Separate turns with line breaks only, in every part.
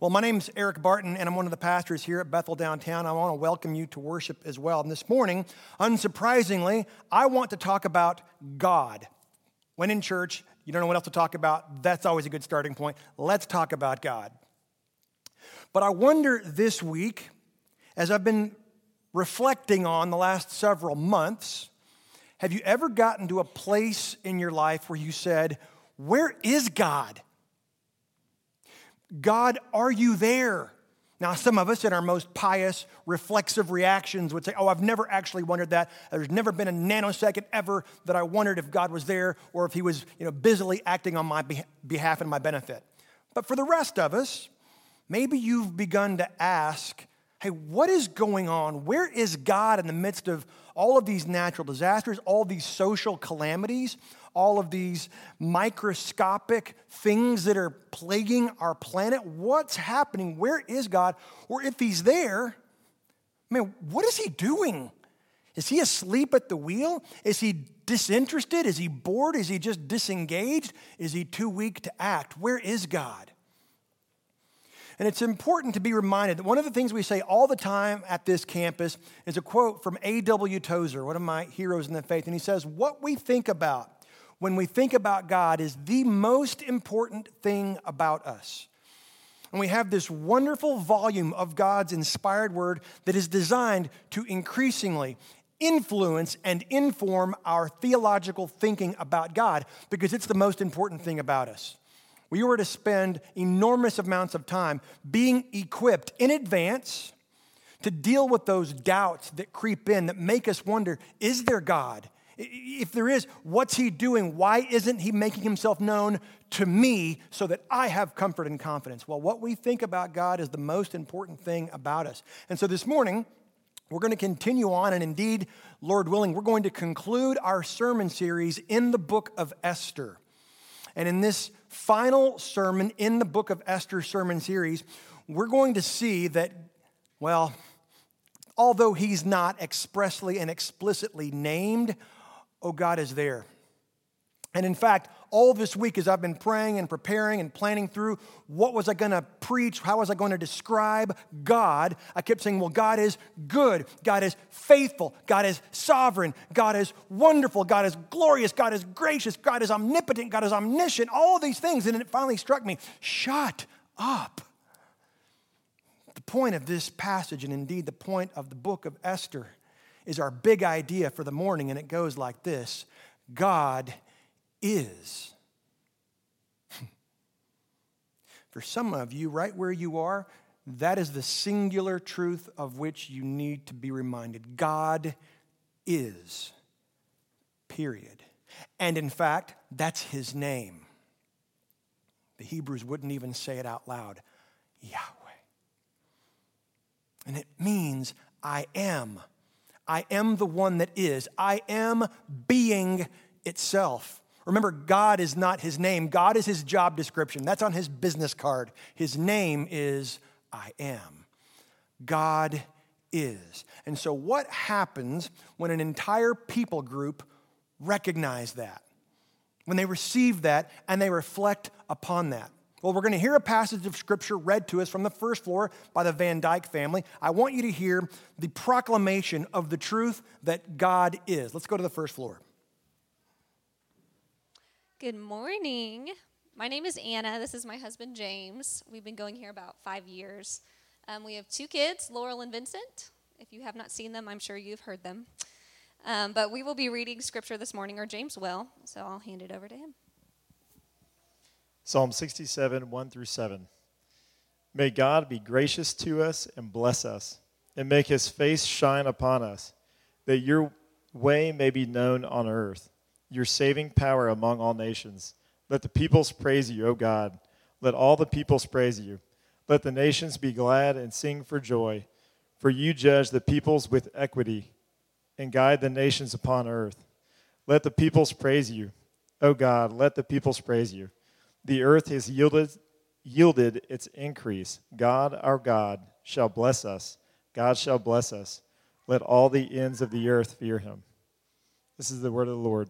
Well, my name's Eric Barton, and I'm one of the pastors here at Bethel Downtown. I want to welcome you to worship as well. And this morning, unsurprisingly, I want to talk about God. When in church, you don't know what else to talk about, that's always a good starting point. Let's talk about God. But I wonder this week, as I've been reflecting on the last several months, have you ever gotten to a place in your life where you said, Where is God? God, are you there? Now, some of us in our most pious, reflexive reactions would say, Oh, I've never actually wondered that. There's never been a nanosecond ever that I wondered if God was there or if He was you know, busily acting on my behalf and my benefit. But for the rest of us, maybe you've begun to ask, Hey, what is going on? Where is God in the midst of all of these natural disasters, all these social calamities? All of these microscopic things that are plaguing our planet. What's happening? Where is God? Or if He's there, man, what is He doing? Is He asleep at the wheel? Is He disinterested? Is He bored? Is He just disengaged? Is He too weak to act? Where is God? And it's important to be reminded that one of the things we say all the time at this campus is a quote from A.W. Tozer, one of my heroes in the faith. And he says, What we think about when we think about God is the most important thing about us. And we have this wonderful volume of God's inspired word that is designed to increasingly influence and inform our theological thinking about God because it's the most important thing about us. We were to spend enormous amounts of time being equipped in advance to deal with those doubts that creep in that make us wonder is there God? If there is, what's he doing? Why isn't he making himself known to me so that I have comfort and confidence? Well, what we think about God is the most important thing about us. And so this morning, we're going to continue on, and indeed, Lord willing, we're going to conclude our sermon series in the book of Esther. And in this final sermon in the book of Esther sermon series, we're going to see that, well, although he's not expressly and explicitly named, oh, God is there. And in fact, all this week, as I've been praying and preparing and planning through what was I going to preach, how was I going to describe God, I kept saying, well, God is good, God is faithful, God is sovereign, God is wonderful, God is glorious, God is gracious, God is omnipotent, God is omniscient, all these things. And it finally struck me shut up. The point of this passage, and indeed the point of the book of Esther, is our big idea for the morning, and it goes like this God is. for some of you, right where you are, that is the singular truth of which you need to be reminded. God is. Period. And in fact, that's his name. The Hebrews wouldn't even say it out loud Yahweh. And it means I am I am the one that is. I am being itself. Remember, God is not his name, God is his job description. That's on his business card. His name is I am. God is. And so, what happens when an entire people group recognize that? When they receive that and they reflect upon that? Well, we're going to hear a passage of scripture read to us from the first floor by the Van Dyke family. I want you to hear the proclamation of the truth that God is. Let's go to the first floor.
Good morning. My name is Anna. This is my husband, James. We've been going here about five years. Um, we have two kids, Laurel and Vincent. If you have not seen them, I'm sure you've heard them. Um, but we will be reading scripture this morning, or James will, so I'll hand it over to him.
Psalm 67, 1 through 7. May God be gracious to us and bless us, and make his face shine upon us, that your way may be known on earth, your saving power among all nations. Let the peoples praise you, O God. Let all the peoples praise you. Let the nations be glad and sing for joy, for you judge the peoples with equity and guide the nations upon earth. Let the peoples praise you, O God. Let the peoples praise you. The earth has yielded, yielded its increase. God, our God, shall bless us. God shall bless us. Let all the ends of the earth fear him. This is the word of the Lord.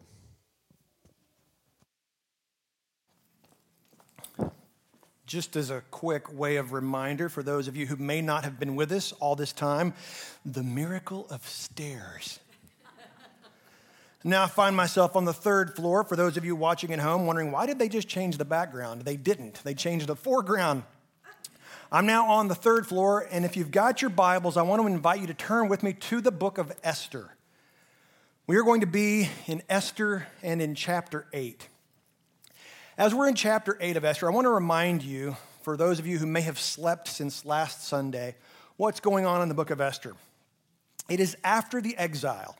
just as a quick way of reminder for those of you who may not have been with us all this time, the miracle of stairs. Now I find myself on the third floor. For those of you watching at home, wondering why did they just change the background? They didn't. They changed the foreground. I'm now on the third floor, and if you've got your Bibles, I want to invite you to turn with me to the book of Esther. We are going to be in Esther and in chapter 8. As we're in chapter 8 of Esther, I want to remind you, for those of you who may have slept since last Sunday, what's going on in the book of Esther. It is after the exile.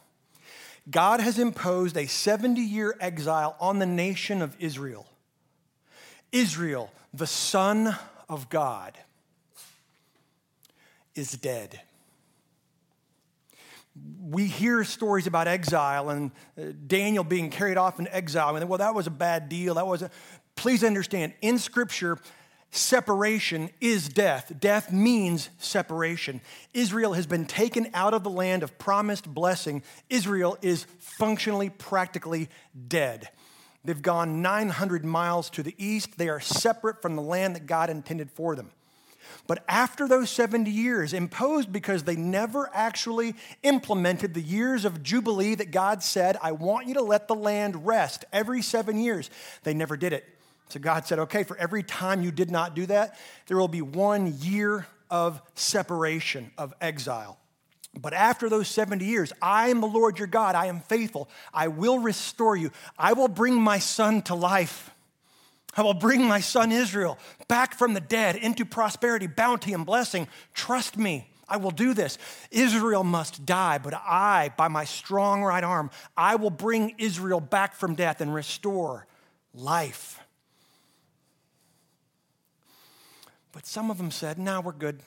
God has imposed a 70 year exile on the nation of Israel. Israel, the Son of God, is dead we hear stories about exile and uh, Daniel being carried off in exile. and well, that was a bad deal. That was please understand, in Scripture, separation is death. Death means separation. Israel has been taken out of the land of promised blessing. Israel is functionally, practically dead. They've gone 900 miles to the east. They are separate from the land that God intended for them. But after those 70 years, imposed because they never actually implemented the years of Jubilee that God said, I want you to let the land rest every seven years, they never did it. So God said, okay, for every time you did not do that, there will be one year of separation, of exile. But after those 70 years, I am the Lord your God. I am faithful. I will restore you. I will bring my son to life. I will bring my son Israel back from the dead into prosperity, bounty, and blessing. Trust me, I will do this. Israel must die, but I, by my strong right arm, I will bring Israel back from death and restore life. But some of them said, now we're good.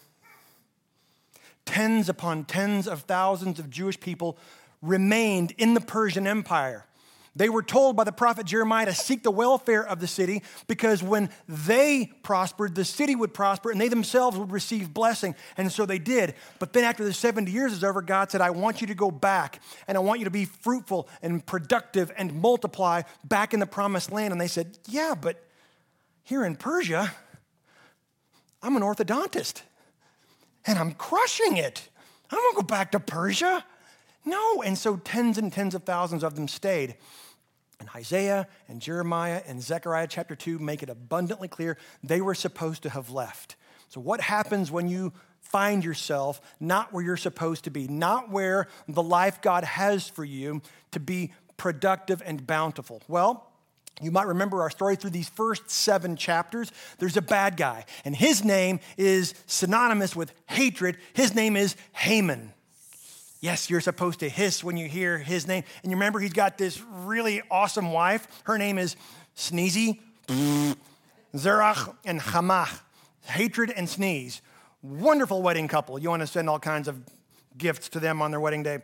Tens upon tens of thousands of Jewish people remained in the Persian Empire. They were told by the prophet Jeremiah to seek the welfare of the city because when they prospered, the city would prosper and they themselves would receive blessing. And so they did. But then after the 70 years is over, God said, I want you to go back and I want you to be fruitful and productive and multiply back in the promised land. And they said, Yeah, but here in Persia, I'm an orthodontist and I'm crushing it. I don't want to go back to Persia. No. And so tens and tens of thousands of them stayed. And Isaiah and Jeremiah and Zechariah chapter 2 make it abundantly clear they were supposed to have left. So, what happens when you find yourself not where you're supposed to be, not where the life God has for you to be productive and bountiful? Well, you might remember our story through these first seven chapters. There's a bad guy, and his name is synonymous with hatred. His name is Haman. Yes, you're supposed to hiss when you hear his name. And you remember he's got this really awesome wife. Her name is Sneezy, Zerach, and Hamach. Hatred and sneeze. Wonderful wedding couple. You want to send all kinds of gifts to them on their wedding day.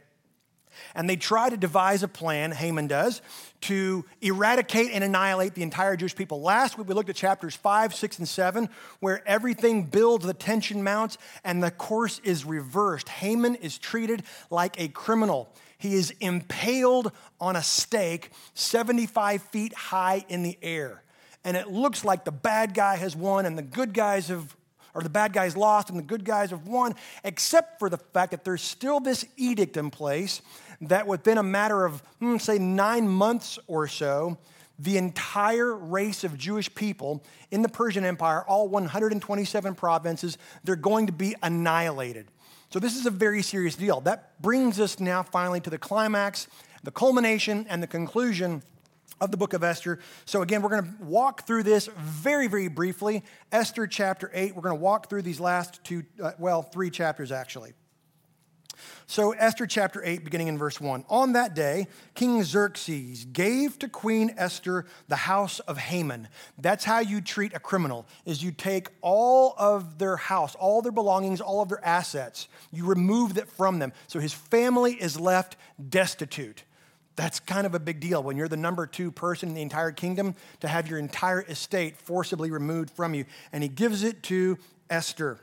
And they try to devise a plan, Haman does, to eradicate and annihilate the entire Jewish people. Last week we looked at chapters 5, 6, and 7, where everything builds, the tension mounts, and the course is reversed. Haman is treated like a criminal. He is impaled on a stake 75 feet high in the air. And it looks like the bad guy has won and the good guys have or the bad guys lost and the good guys have won, except for the fact that there's still this edict in place that within a matter of, hmm, say, nine months or so, the entire race of Jewish people in the Persian Empire, all 127 provinces, they're going to be annihilated. So, this is a very serious deal. That brings us now finally to the climax, the culmination, and the conclusion of the book of Esther. So, again, we're going to walk through this very, very briefly. Esther chapter 8, we're going to walk through these last two, uh, well, three chapters actually. So, Esther chapter 8, beginning in verse 1. On that day, King Xerxes gave to Queen Esther the house of Haman. That's how you treat a criminal, is you take all of their house, all their belongings, all of their assets, you remove that from them. So his family is left destitute. That's kind of a big deal when you're the number two person in the entire kingdom to have your entire estate forcibly removed from you. And he gives it to Esther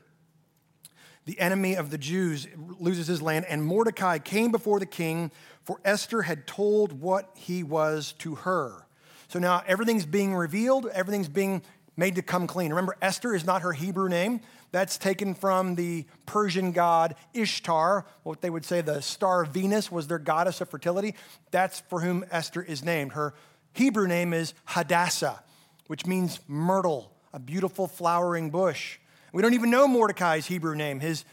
the enemy of the Jews, loses his land. And Mordecai came before the king, for Esther had told what he was to her. So now everything's being revealed, everything's being made to come clean. Remember, Esther is not her Hebrew name. That's taken from the Persian god Ishtar, what they would say the star Venus was their goddess of fertility. That's for whom Esther is named. Her Hebrew name is Hadassah, which means myrtle, a beautiful flowering bush. We don't even know Mordecai's Hebrew name. His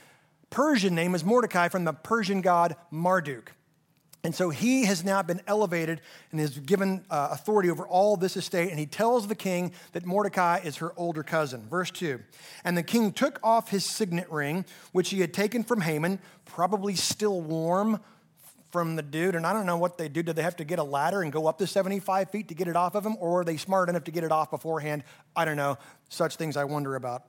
Persian name is Mordecai from the Persian god Marduk. And so he has now been elevated and is given uh, authority over all this estate. And he tells the king that Mordecai is her older cousin. Verse 2 And the king took off his signet ring, which he had taken from Haman, probably still warm from the dude. And I don't know what they do. Did they have to get a ladder and go up to 75 feet to get it off of him? Or are they smart enough to get it off beforehand? I don't know. Such things I wonder about.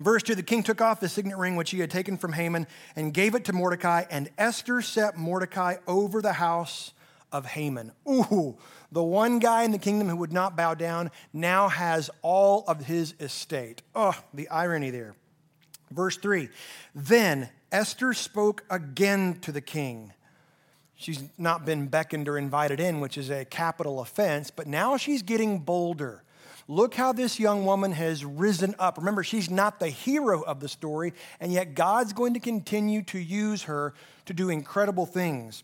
Verse 2 The king took off the signet ring which he had taken from Haman and gave it to Mordecai, and Esther set Mordecai over the house of Haman. Ooh, the one guy in the kingdom who would not bow down now has all of his estate. Oh, the irony there. Verse 3 Then Esther spoke again to the king. She's not been beckoned or invited in, which is a capital offense, but now she's getting bolder. Look how this young woman has risen up. Remember, she's not the hero of the story, and yet God's going to continue to use her to do incredible things.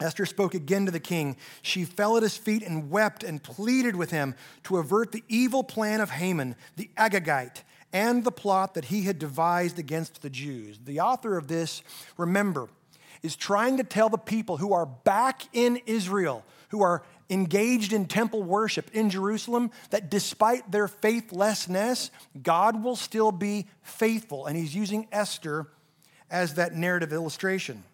Esther spoke again to the king. She fell at his feet and wept and pleaded with him to avert the evil plan of Haman, the Agagite, and the plot that he had devised against the Jews. The author of this, remember, is trying to tell the people who are back in Israel, who are engaged in temple worship in Jerusalem that despite their faithlessness, God will still be faithful. And he's using Esther as that narrative illustration.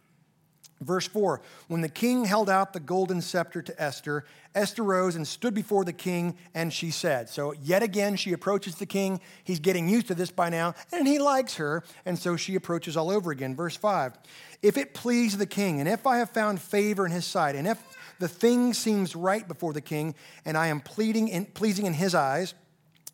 Verse 4 When the king held out the golden scepter to Esther, Esther rose and stood before the king, and she said, So, yet again, she approaches the king. He's getting used to this by now, and he likes her, and so she approaches all over again. Verse 5 If it please the king, and if I have found favor in his sight, and if the thing seems right before the king, and I am pleading in, pleasing in his eyes,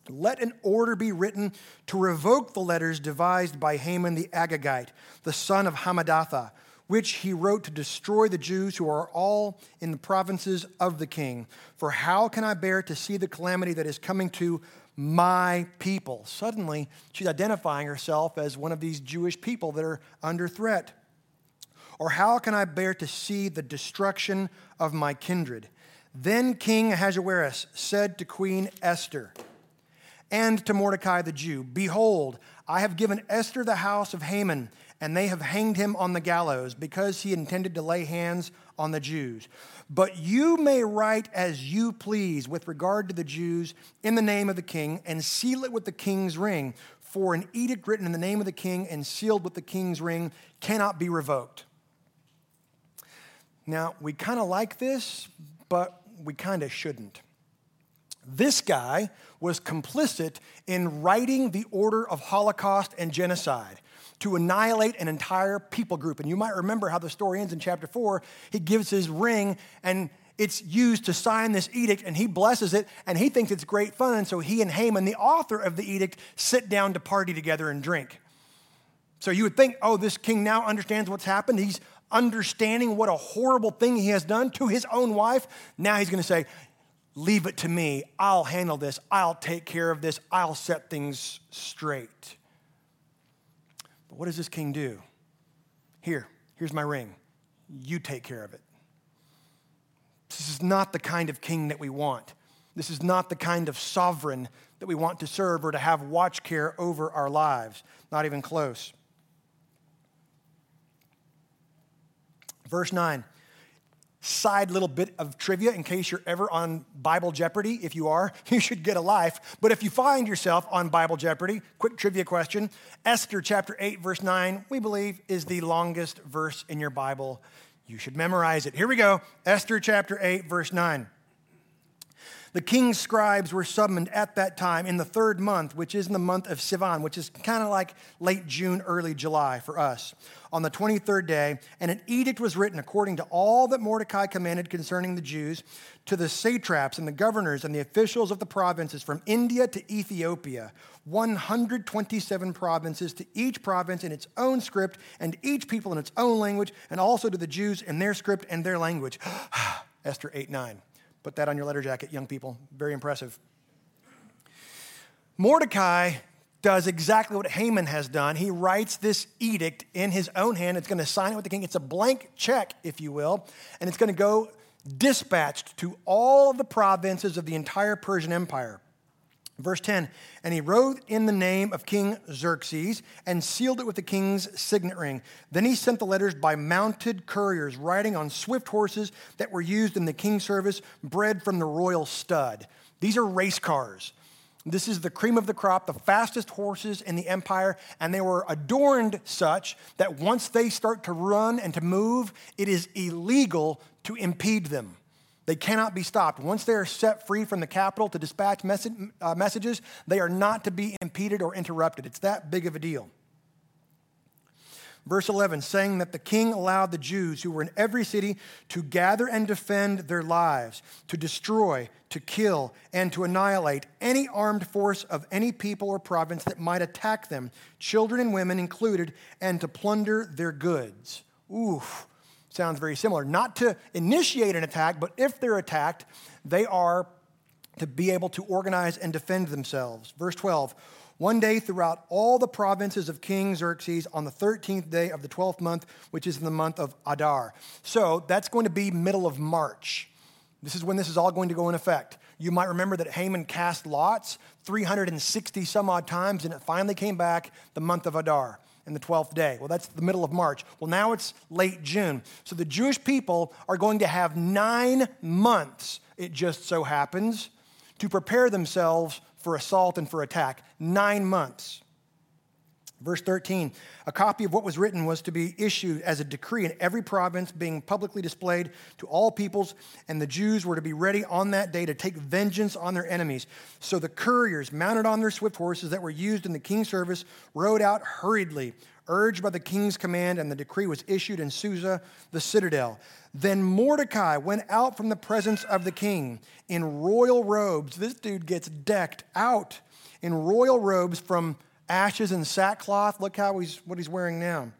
let an order be written to revoke the letters devised by Haman the Agagite, the son of Hammedatha which he wrote to destroy the Jews who are all in the provinces of the king. For how can I bear to see the calamity that is coming to my people? Suddenly, she's identifying herself as one of these Jewish people that are under threat. Or how can I bear to see the destruction of my kindred? Then King Ahasuerus said to Queen Esther and to Mordecai the Jew, Behold, I have given Esther the house of Haman and they have hanged him on the gallows because he intended to lay hands on the Jews. But you may write as you please with regard to the Jews in the name of the king and seal it with the king's ring. For an edict written in the name of the king and sealed with the king's ring cannot be revoked. Now, we kind of like this, but we kind of shouldn't. This guy was complicit in writing the order of Holocaust and genocide to annihilate an entire people group. And you might remember how the story ends in chapter 4. He gives his ring and it's used to sign this edict and he blesses it and he thinks it's great fun. And so he and Haman, the author of the edict, sit down to party together and drink. So you would think, oh, this king now understands what's happened. He's understanding what a horrible thing he has done to his own wife. Now he's going to say, leave it to me. I'll handle this. I'll take care of this. I'll set things straight. But what does this king do? Here, here's my ring. You take care of it. This is not the kind of king that we want. This is not the kind of sovereign that we want to serve or to have watch care over our lives. Not even close. Verse 9 side little bit of trivia in case you're ever on Bible Jeopardy. If you are, you should get a life. But if you find yourself on Bible Jeopardy, quick trivia question Esther chapter 8, verse 9, we believe is the longest verse in your Bible. You should memorize it. Here we go Esther chapter 8, verse 9. The king's scribes were summoned at that time in the third month, which is in the month of Sivan, which is kind of like late June, early July for us, on the 23rd day. And an edict was written according to all that Mordecai commanded concerning the Jews to the satraps and the governors and the officials of the provinces from India to Ethiopia, 127 provinces, to each province in its own script and each people in its own language, and also to the Jews in their script and their language. Esther 8 9. Put that on your letter jacket, young people. Very impressive. Mordecai does exactly what Haman has done. He writes this edict in his own hand. It's going to sign it with the king. It's a blank check, if you will, and it's going to go dispatched to all of the provinces of the entire Persian Empire. Verse 10 And he wrote in the name of King Xerxes and sealed it with the king's signet ring. Then he sent the letters by mounted couriers, riding on swift horses that were used in the king's service, bred from the royal stud. These are race cars. This is the cream of the crop, the fastest horses in the empire, and they were adorned such that once they start to run and to move, it is illegal to impede them. They cannot be stopped. Once they are set free from the capital to dispatch message, uh, messages, they are not to be impeded or interrupted. It's that big of a deal. Verse 11, saying that the king allowed the Jews who were in every city to gather and defend their lives, to destroy, to kill, and to annihilate any armed force of any people or province that might attack them, children and women included, and to plunder their goods. Oof, sounds very similar. Not to initiate an attack, but if they're attacked, they are to be able to organize and defend themselves. Verse 12, one day throughout all the provinces of King Xerxes on the 13th day of the 12th month, which is in the month of Adar. So that's going to be middle of March. This is when this is all going to go in effect. You might remember that Haman cast lots 360 some odd times, and it finally came back the month of Adar in the 12th day. Well, that's the middle of March. Well, now it's late June. So the Jewish people are going to have nine months, it just so happens, to prepare themselves for assault and for attack. Nine months. Verse 13, a copy of what was written was to be issued as a decree in every province, being publicly displayed to all peoples, and the Jews were to be ready on that day to take vengeance on their enemies. So the couriers, mounted on their swift horses that were used in the king's service, rode out hurriedly, urged by the king's command, and the decree was issued in Susa, the citadel. Then Mordecai went out from the presence of the king in royal robes. This dude gets decked out in royal robes from ashes and sackcloth. Look how he's what he's wearing now.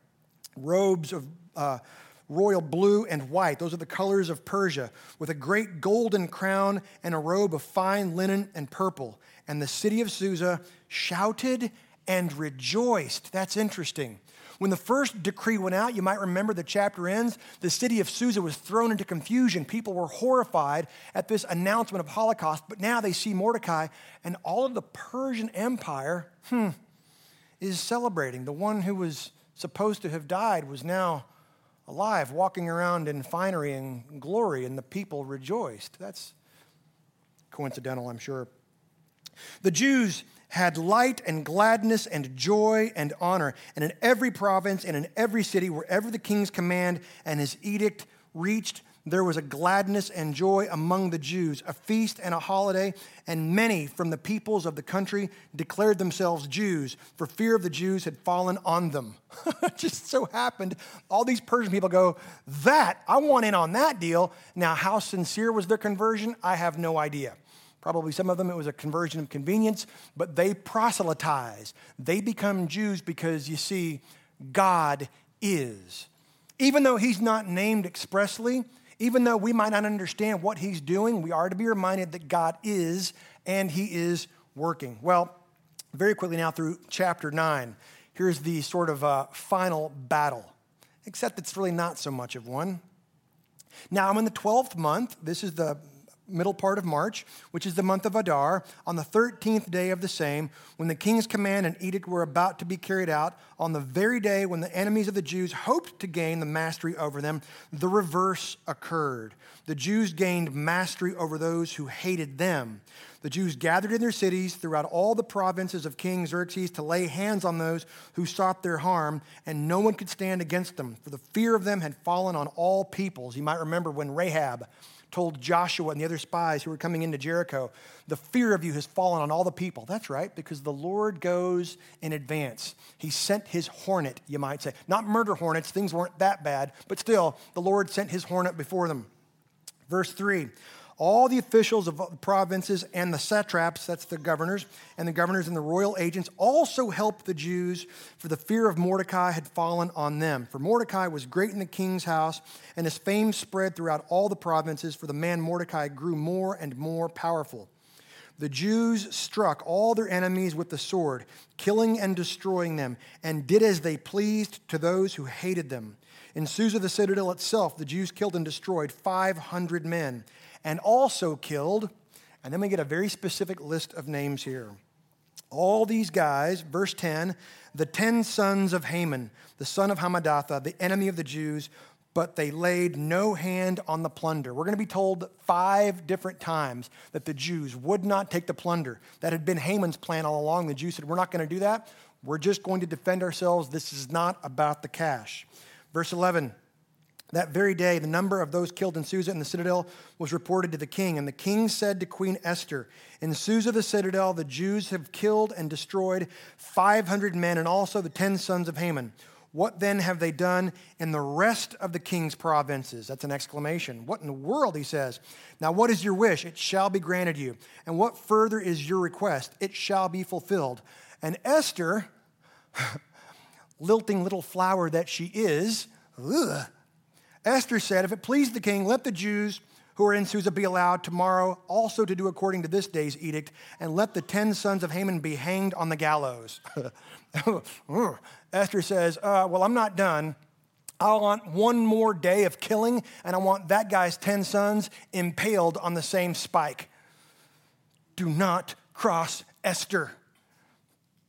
Robes of uh, royal blue and white. Those are the colors of Persia, with a great golden crown and a robe of fine linen and purple. And the city of Susa shouted and rejoiced. That's interesting. When the first decree went out, you might remember the chapter ends, the city of Susa was thrown into confusion. People were horrified at this announcement of Holocaust, but now they see Mordecai and all of the Persian Empire, hmm, is celebrating. The one who was supposed to have died was now alive, walking around in finery and glory, and the people rejoiced. That's coincidental, I'm sure. The Jews had light and gladness and joy and honor, and in every province and in every city, wherever the king's command and his edict reached, there was a gladness and joy among the Jews, a feast and a holiday, and many from the peoples of the country declared themselves Jews, for fear of the Jews had fallen on them. just so happened, all these Persian people go, That, I want in on that deal. Now, how sincere was their conversion? I have no idea. Probably some of them it was a conversion of convenience, but they proselytize. They become Jews because you see, God is. Even though he's not named expressly, even though we might not understand what he's doing, we are to be reminded that God is and he is working. Well, very quickly now through chapter 9, here's the sort of uh, final battle, except it's really not so much of one. Now, I'm in the 12th month. This is the middle part of March, which is the month of Adar, on the 13th day of the same, when the king's command and edict were about to be carried out, on the very day when the enemies of the Jews hoped to gain the mastery over them, the reverse occurred. The Jews gained mastery over those who hated them. The Jews gathered in their cities throughout all the provinces of King Xerxes to lay hands on those who sought their harm, and no one could stand against them, for the fear of them had fallen on all peoples. You might remember when Rahab told Joshua and the other spies who were coming into Jericho, The fear of you has fallen on all the people. That's right, because the Lord goes in advance. He sent his hornet, you might say. Not murder hornets, things weren't that bad, but still, the Lord sent his hornet before them. Verse 3 all the officials of the provinces and the satraps, that's the governors, and the governors and the royal agents also helped the Jews, for the fear of Mordecai had fallen on them. For Mordecai was great in the king's house, and his fame spread throughout all the provinces, for the man Mordecai grew more and more powerful. the Jews struck all their enemies with the sword, killing and destroying them, and did as they pleased to those who hated them. In Susa, the citadel itself, the Jews killed and destroyed 500 men, and also killed, and then we get a very specific list of names here. All these guys, verse 10, the 10 sons of Haman, the son of Hammedatha, the enemy of the Jews, but they laid no hand on the plunder. We're going to be told five different times that the Jews would not take the plunder. That had been Haman's plan all along. The Jews said, We're not going to do that. We're just going to defend ourselves. This is not about the cash. Verse 11 That very day, the number of those killed in Susa and the citadel was reported to the king. And the king said to Queen Esther, In Susa, the citadel, the Jews have killed and destroyed 500 men and also the 10 sons of Haman. What then have they done in the rest of the king's provinces? That's an exclamation. What in the world, he says. Now, what is your wish? It shall be granted you. And what further is your request? It shall be fulfilled. And Esther, lilting little flower that she is, ugh, Esther said, If it please the king, let the Jews who are in Susa be allowed tomorrow also to do according to this day's edict, and let the ten sons of Haman be hanged on the gallows. Esther says, uh, Well, I'm not done. I want one more day of killing, and I want that guy's 10 sons impaled on the same spike. Do not cross Esther.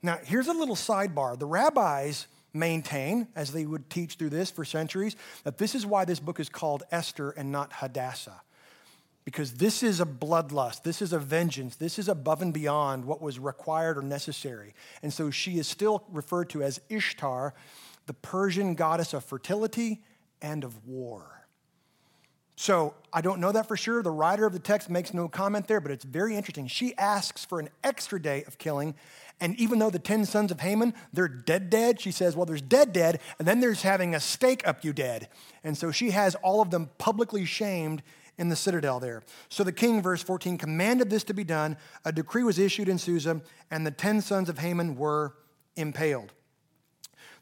Now, here's a little sidebar. The rabbis maintain, as they would teach through this for centuries, that this is why this book is called Esther and not Hadassah because this is a bloodlust. This is a vengeance. This is above and beyond what was required or necessary. And so she is still referred to as Ishtar, the Persian goddess of fertility and of war. So I don't know that for sure. The writer of the text makes no comment there, but it's very interesting. She asks for an extra day of killing. And even though the 10 sons of Haman, they're dead, dead, she says, well, there's dead, dead, and then there's having a stake up you dead. And so she has all of them publicly shamed in the citadel there. So the king, verse 14, commanded this to be done. A decree was issued in Susa, and the ten sons of Haman were impaled.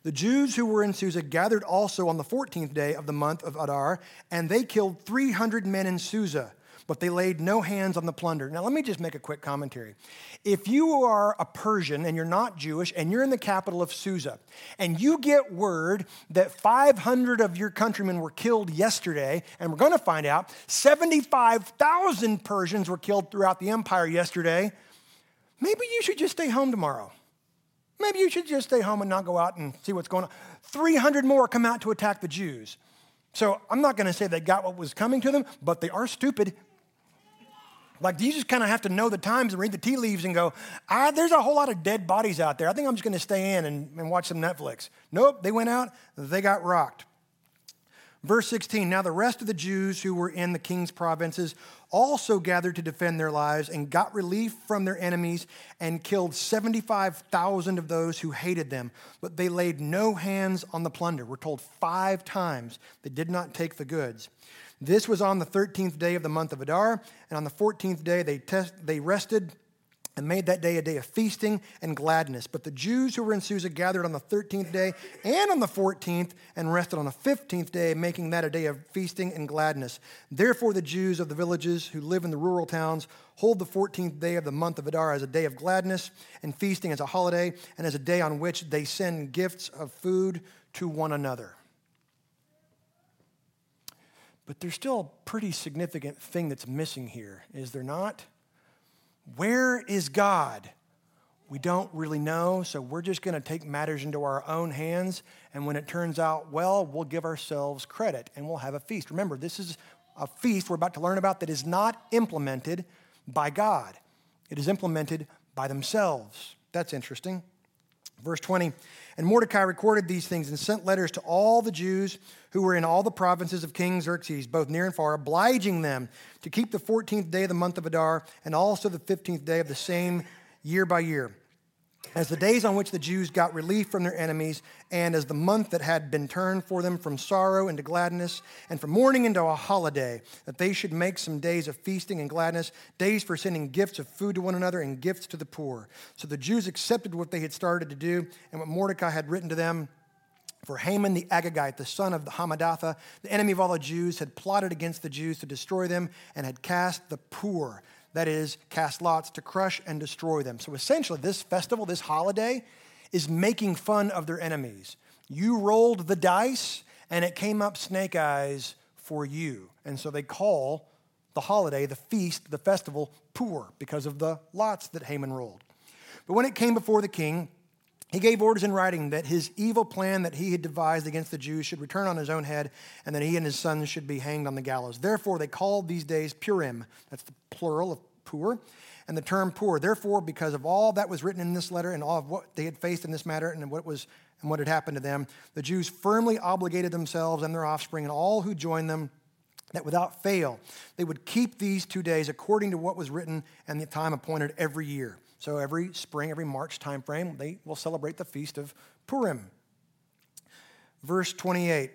The Jews who were in Susa gathered also on the 14th day of the month of Adar, and they killed 300 men in Susa but they laid no hands on the plunder. Now, let me just make a quick commentary. If you are a Persian and you're not Jewish and you're in the capital of Susa, and you get word that 500 of your countrymen were killed yesterday, and we're going to find out 75,000 Persians were killed throughout the empire yesterday, maybe you should just stay home tomorrow. Maybe you should just stay home and not go out and see what's going on. 300 more come out to attack the Jews. So I'm not going to say they got what was coming to them, but they are stupid. Like, you just kind of have to know the times and read the tea leaves and go, ah, there's a whole lot of dead bodies out there. I think I'm just going to stay in and, and watch some Netflix. Nope, they went out, they got rocked. Verse 16 Now the rest of the Jews who were in the king's provinces also gathered to defend their lives and got relief from their enemies and killed 75,000 of those who hated them. But they laid no hands on the plunder. We're told five times they did not take the goods. This was on the 13th day of the month of Adar, and on the 14th day they, test, they rested and made that day a day of feasting and gladness. But the Jews who were in Susa gathered on the 13th day and on the 14th and rested on the 15th day, making that a day of feasting and gladness. Therefore, the Jews of the villages who live in the rural towns hold the 14th day of the month of Adar as a day of gladness and feasting as a holiday and as a day on which they send gifts of food to one another. But there's still a pretty significant thing that's missing here, is there not? Where is God? We don't really know, so we're just going to take matters into our own hands. And when it turns out well, we'll give ourselves credit and we'll have a feast. Remember, this is a feast we're about to learn about that is not implemented by God, it is implemented by themselves. That's interesting. Verse 20 And Mordecai recorded these things and sent letters to all the Jews who were in all the provinces of King Xerxes, both near and far, obliging them to keep the 14th day of the month of Adar and also the 15th day of the same year by year as the days on which the Jews got relief from their enemies, and as the month that had been turned for them from sorrow into gladness, and from mourning into a holiday, that they should make some days of feasting and gladness, days for sending gifts of food to one another and gifts to the poor. So the Jews accepted what they had started to do, and what Mordecai had written to them. For Haman the Agagite, the son of the Hammedatha, the enemy of all the Jews, had plotted against the Jews to destroy them and had cast the Pur that is, cast lots to crush and destroy them. So essentially, this festival, this holiday, is making fun of their enemies. You rolled the dice, and it came up snake eyes for you. And so they call the holiday, the feast, the festival, Pur because of the lots that Haman rolled. But when it came before the king, he gave orders in writing that his evil plan that he had devised against the Jews should return on his own head, and that he and his sons should be hanged on the gallows. Therefore, they called these days Purim. That's the plural of Pur. And the term Pur. Therefore, because of all that was written in this letter and all of what they had faced in this matter and what was and what had happened to them, the Jews firmly obligated themselves and their offspring and all who joined them that without fail they would keep these two days according to what was written and the time appointed every year. So every spring, every March time frame, they will celebrate the feast of Purim. Verse 28.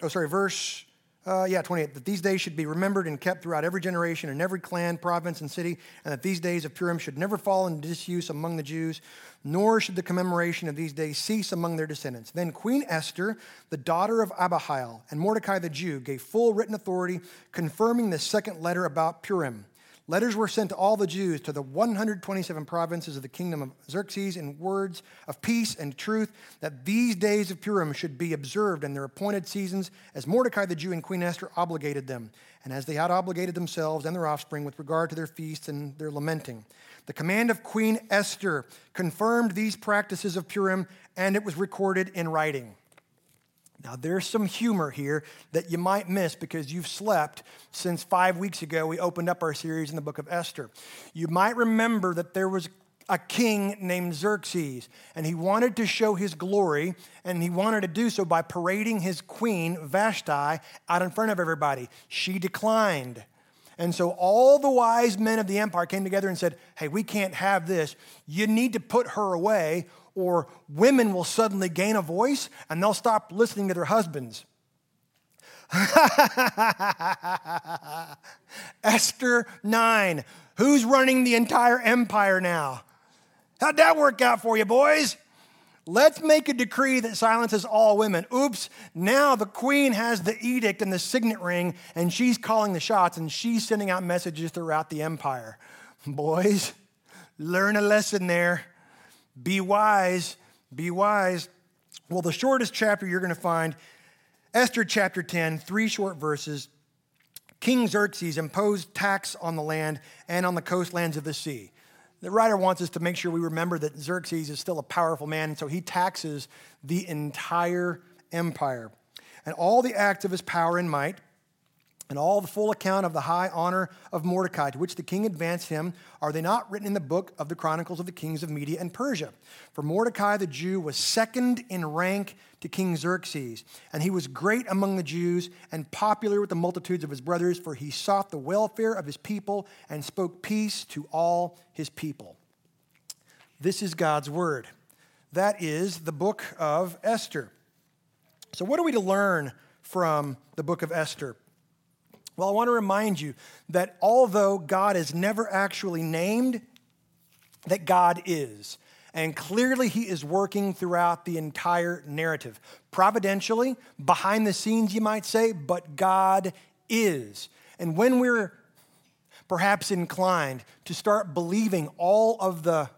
Oh, sorry, verse uh, yeah, 28. That these days should be remembered and kept throughout every generation and every clan, province, and city, and that these days of Purim should never fall into disuse among the Jews, nor should the commemoration of these days cease among their descendants. Then Queen Esther, the daughter of Abihail, and Mordecai the Jew gave full written authority confirming the second letter about Purim. Letters were sent to all the Jews, to the 127 provinces of the kingdom of Xerxes, in words of peace and truth, that these days of Purim should be observed in their appointed seasons, as Mordecai the Jew and Queen Esther obligated them, and as they had obligated themselves and their offspring with regard to their feasts and their lamenting. The command of Queen Esther confirmed these practices of Purim, and it was recorded in writing. Now, there's some humor here that you might miss because you've slept since five weeks ago. We opened up our series in the book of Esther. You might remember that there was a king named Xerxes, and he wanted to show his glory, and he wanted to do so by parading his queen, Vashti, out in front of everybody. She declined. And so all the wise men of the empire came together and said, Hey, we can't have this. You need to put her away, or women will suddenly gain a voice and they'll stop listening to their husbands. Esther 9. Who's running the entire empire now? How'd that work out for you, boys? Let's make a decree that silences all women. Oops, now the queen has the edict and the signet ring, and she's calling the shots, and she's sending out messages throughout the empire. Boys, learn a lesson there. Be wise, be wise. Well, the shortest chapter you're going to find, Esther chapter 10, three short verses. King Xerxes imposed tax on the land and on the coastlands of the sea. The writer wants us to make sure we remember that Xerxes is still a powerful man, and so he taxes the entire empire. And all the acts of his power and might, and all the full account of the high honor of Mordecai, to which the king advanced him, are they not written in the book of the Chronicles of the kings of Media and Persia? For Mordecai the Jew was second in rank to King Xerxes, and he was great among the Jews and popular with the multitudes of his brothers, for he sought the welfare of his people and spoke peace to all his people. This is God's word. That is the book of Esther. So, what are we to learn from the book of Esther? Well, I want to remind you that although God is never actually named, that God is. And clearly, He is working throughout the entire narrative. Providentially, behind the scenes, you might say, but God is. And when we're perhaps inclined to start believing all of the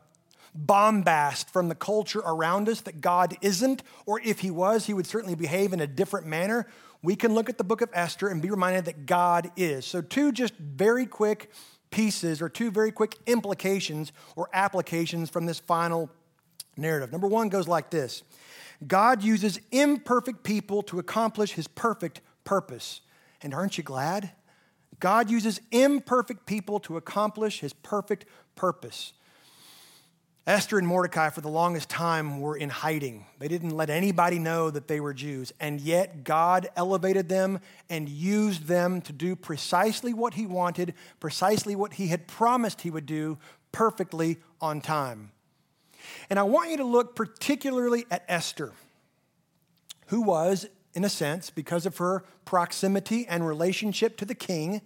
bombast from the culture around us that God isn't, or if He was, He would certainly behave in a different manner, we can look at the book of Esther and be reminded that God is. So, two just very quick pieces or two very quick implications or applications from this final narrative. Number one goes like this God uses imperfect people to accomplish his perfect purpose. And aren't you glad? God uses imperfect people to accomplish his perfect purpose. Esther and Mordecai, for the longest time, were in hiding. They didn't let anybody know that they were Jews. And yet, God elevated them and used them to do precisely what He wanted, precisely what He had promised He would do, perfectly on time. And I want you to look particularly at Esther, who was, in a sense, because of her proximity and relationship to the king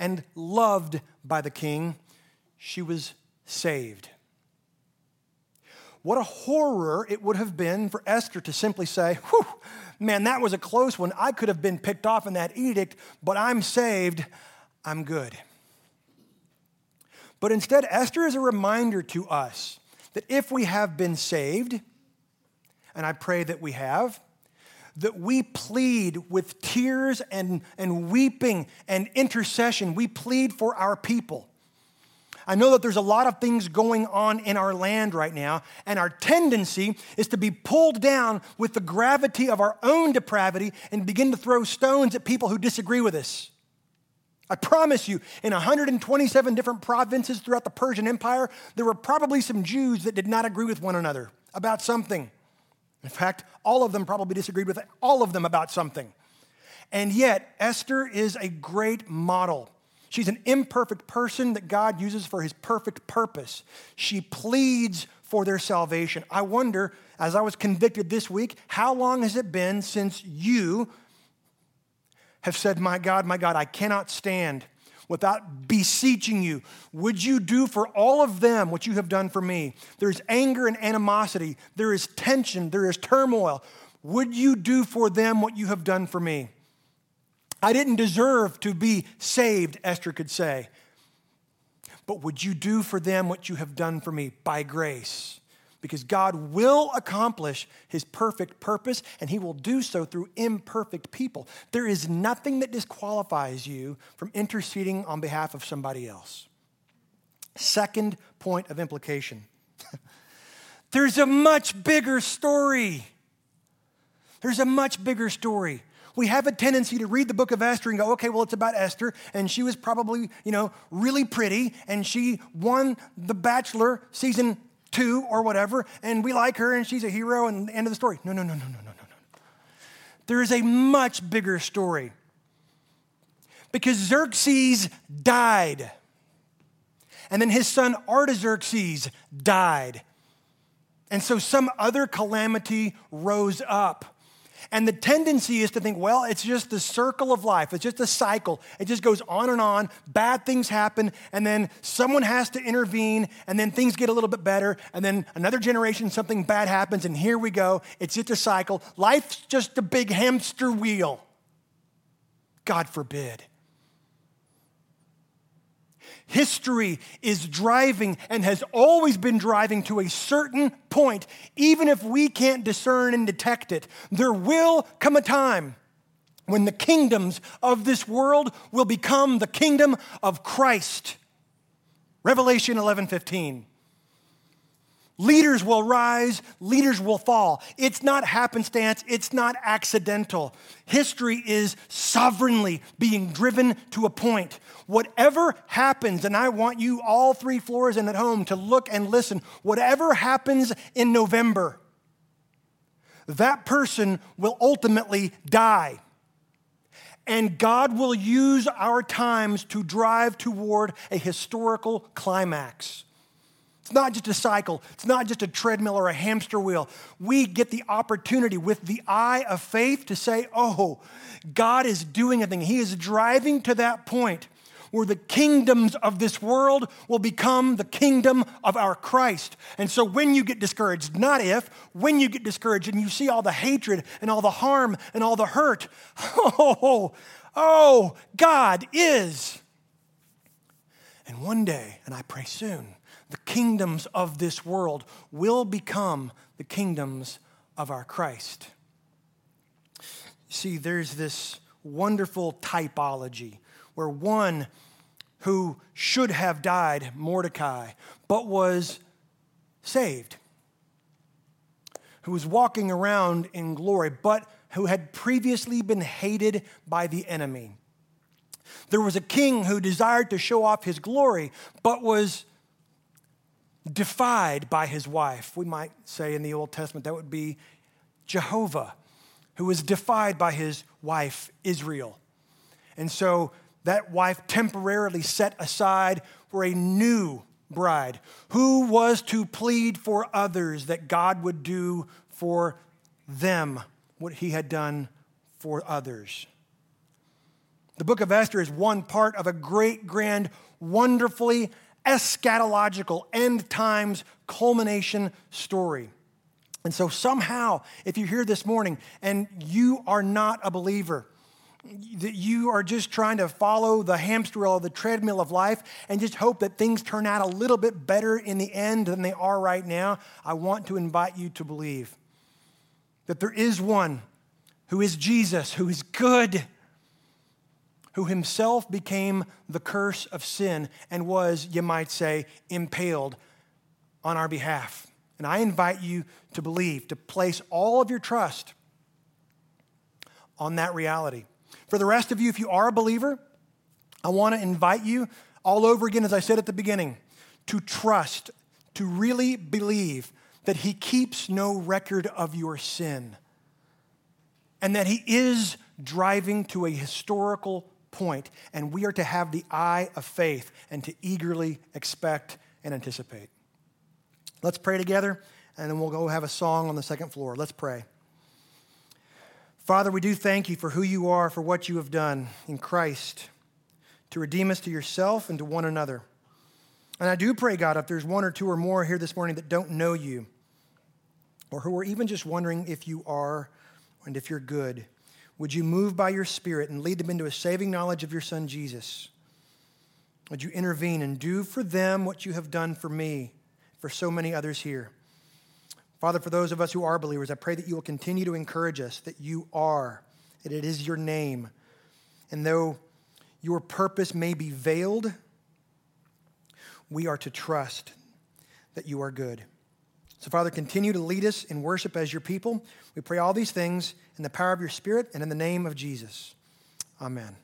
and loved by the king, she was saved. What a horror it would have been for Esther to simply say, Whew, man, that was a close one. I could have been picked off in that edict, but I'm saved. I'm good. But instead, Esther is a reminder to us that if we have been saved, and I pray that we have, that we plead with tears and, and weeping and intercession. We plead for our people. I know that there's a lot of things going on in our land right now, and our tendency is to be pulled down with the gravity of our own depravity and begin to throw stones at people who disagree with us. I promise you, in 127 different provinces throughout the Persian Empire, there were probably some Jews that did not agree with one another about something. In fact, all of them probably disagreed with all of them about something. And yet, Esther is a great model. She's an imperfect person that God uses for his perfect purpose. She pleads for their salvation. I wonder, as I was convicted this week, how long has it been since you have said, My God, my God, I cannot stand without beseeching you, would you do for all of them what you have done for me? There's anger and animosity, there is tension, there is turmoil. Would you do for them what you have done for me? I didn't deserve to be saved, Esther could say. But would you do for them what you have done for me by grace? because God will accomplish his perfect purpose and he will do so through imperfect people. There is nothing that disqualifies you from interceding on behalf of somebody else. Second point of implication there's a much bigger story. There's a much bigger story we have a tendency to read the book of Esther and go, okay, well, it's about Esther, and she was probably, you know, really pretty, and she won The Bachelor season two or whatever, and we like her and she's a hero, and end of the story. No, no, no, no, no, no, no, no. There is a much bigger story. Because Xerxes died, and then his son Artaxerxes died. And so some other calamity rose up. And the tendency is to think, well, it's just the circle of life. It's just a cycle. It just goes on and on. Bad things happen, and then someone has to intervene, and then things get a little bit better, and then another generation, something bad happens, and here we go. It's just a cycle. Life's just a big hamster wheel. God forbid. History is driving and has always been driving to a certain point, even if we can't discern and detect it. There will come a time when the kingdoms of this world will become the kingdom of Christ. Revelation 11 15. Leaders will rise, leaders will fall. It's not happenstance, it's not accidental. History is sovereignly being driven to a point. Whatever happens, and I want you all three floors and at home to look and listen, whatever happens in November, that person will ultimately die. And God will use our times to drive toward a historical climax. It's not just a cycle, it's not just a treadmill or a hamster wheel. We get the opportunity with the eye of faith to say, oh, God is doing a thing. He is driving to that point where the kingdoms of this world will become the kingdom of our Christ. And so when you get discouraged, not if, when you get discouraged and you see all the hatred and all the harm and all the hurt, oh, oh, God is. And one day, and I pray soon, the kingdoms of this world will become the kingdoms of our Christ. See, there's this wonderful typology where one who should have died, Mordecai, but was saved, who was walking around in glory, but who had previously been hated by the enemy. There was a king who desired to show off his glory, but was defied by his wife. We might say in the Old Testament that would be Jehovah, who was defied by his wife, Israel. And so that wife temporarily set aside for a new bride who was to plead for others that God would do for them what he had done for others. The book of Esther is one part of a great, grand, wonderfully eschatological end times culmination story. And so, somehow, if you're here this morning and you are not a believer, that you are just trying to follow the hamster wheel the treadmill of life and just hope that things turn out a little bit better in the end than they are right now, I want to invite you to believe that there is one who is Jesus, who is good, who himself became the curse of sin and was, you might say, impaled on our behalf. And I invite you to believe, to place all of your trust on that reality. For the rest of you, if you are a believer, I want to invite you all over again, as I said at the beginning, to trust, to really believe that He keeps no record of your sin and that He is driving to a historical point, and we are to have the eye of faith and to eagerly expect and anticipate. Let's pray together, and then we'll go have a song on the second floor. Let's pray. Father, we do thank you for who you are, for what you have done in Christ to redeem us to yourself and to one another. And I do pray, God, if there's one or two or more here this morning that don't know you, or who are even just wondering if you are and if you're good, would you move by your Spirit and lead them into a saving knowledge of your Son, Jesus? Would you intervene and do for them what you have done for me, for so many others here? Father, for those of us who are believers, I pray that you will continue to encourage us that you are, that it is your name. And though your purpose may be veiled, we are to trust that you are good. So, Father, continue to lead us in worship as your people. We pray all these things in the power of your Spirit and in the name of Jesus. Amen.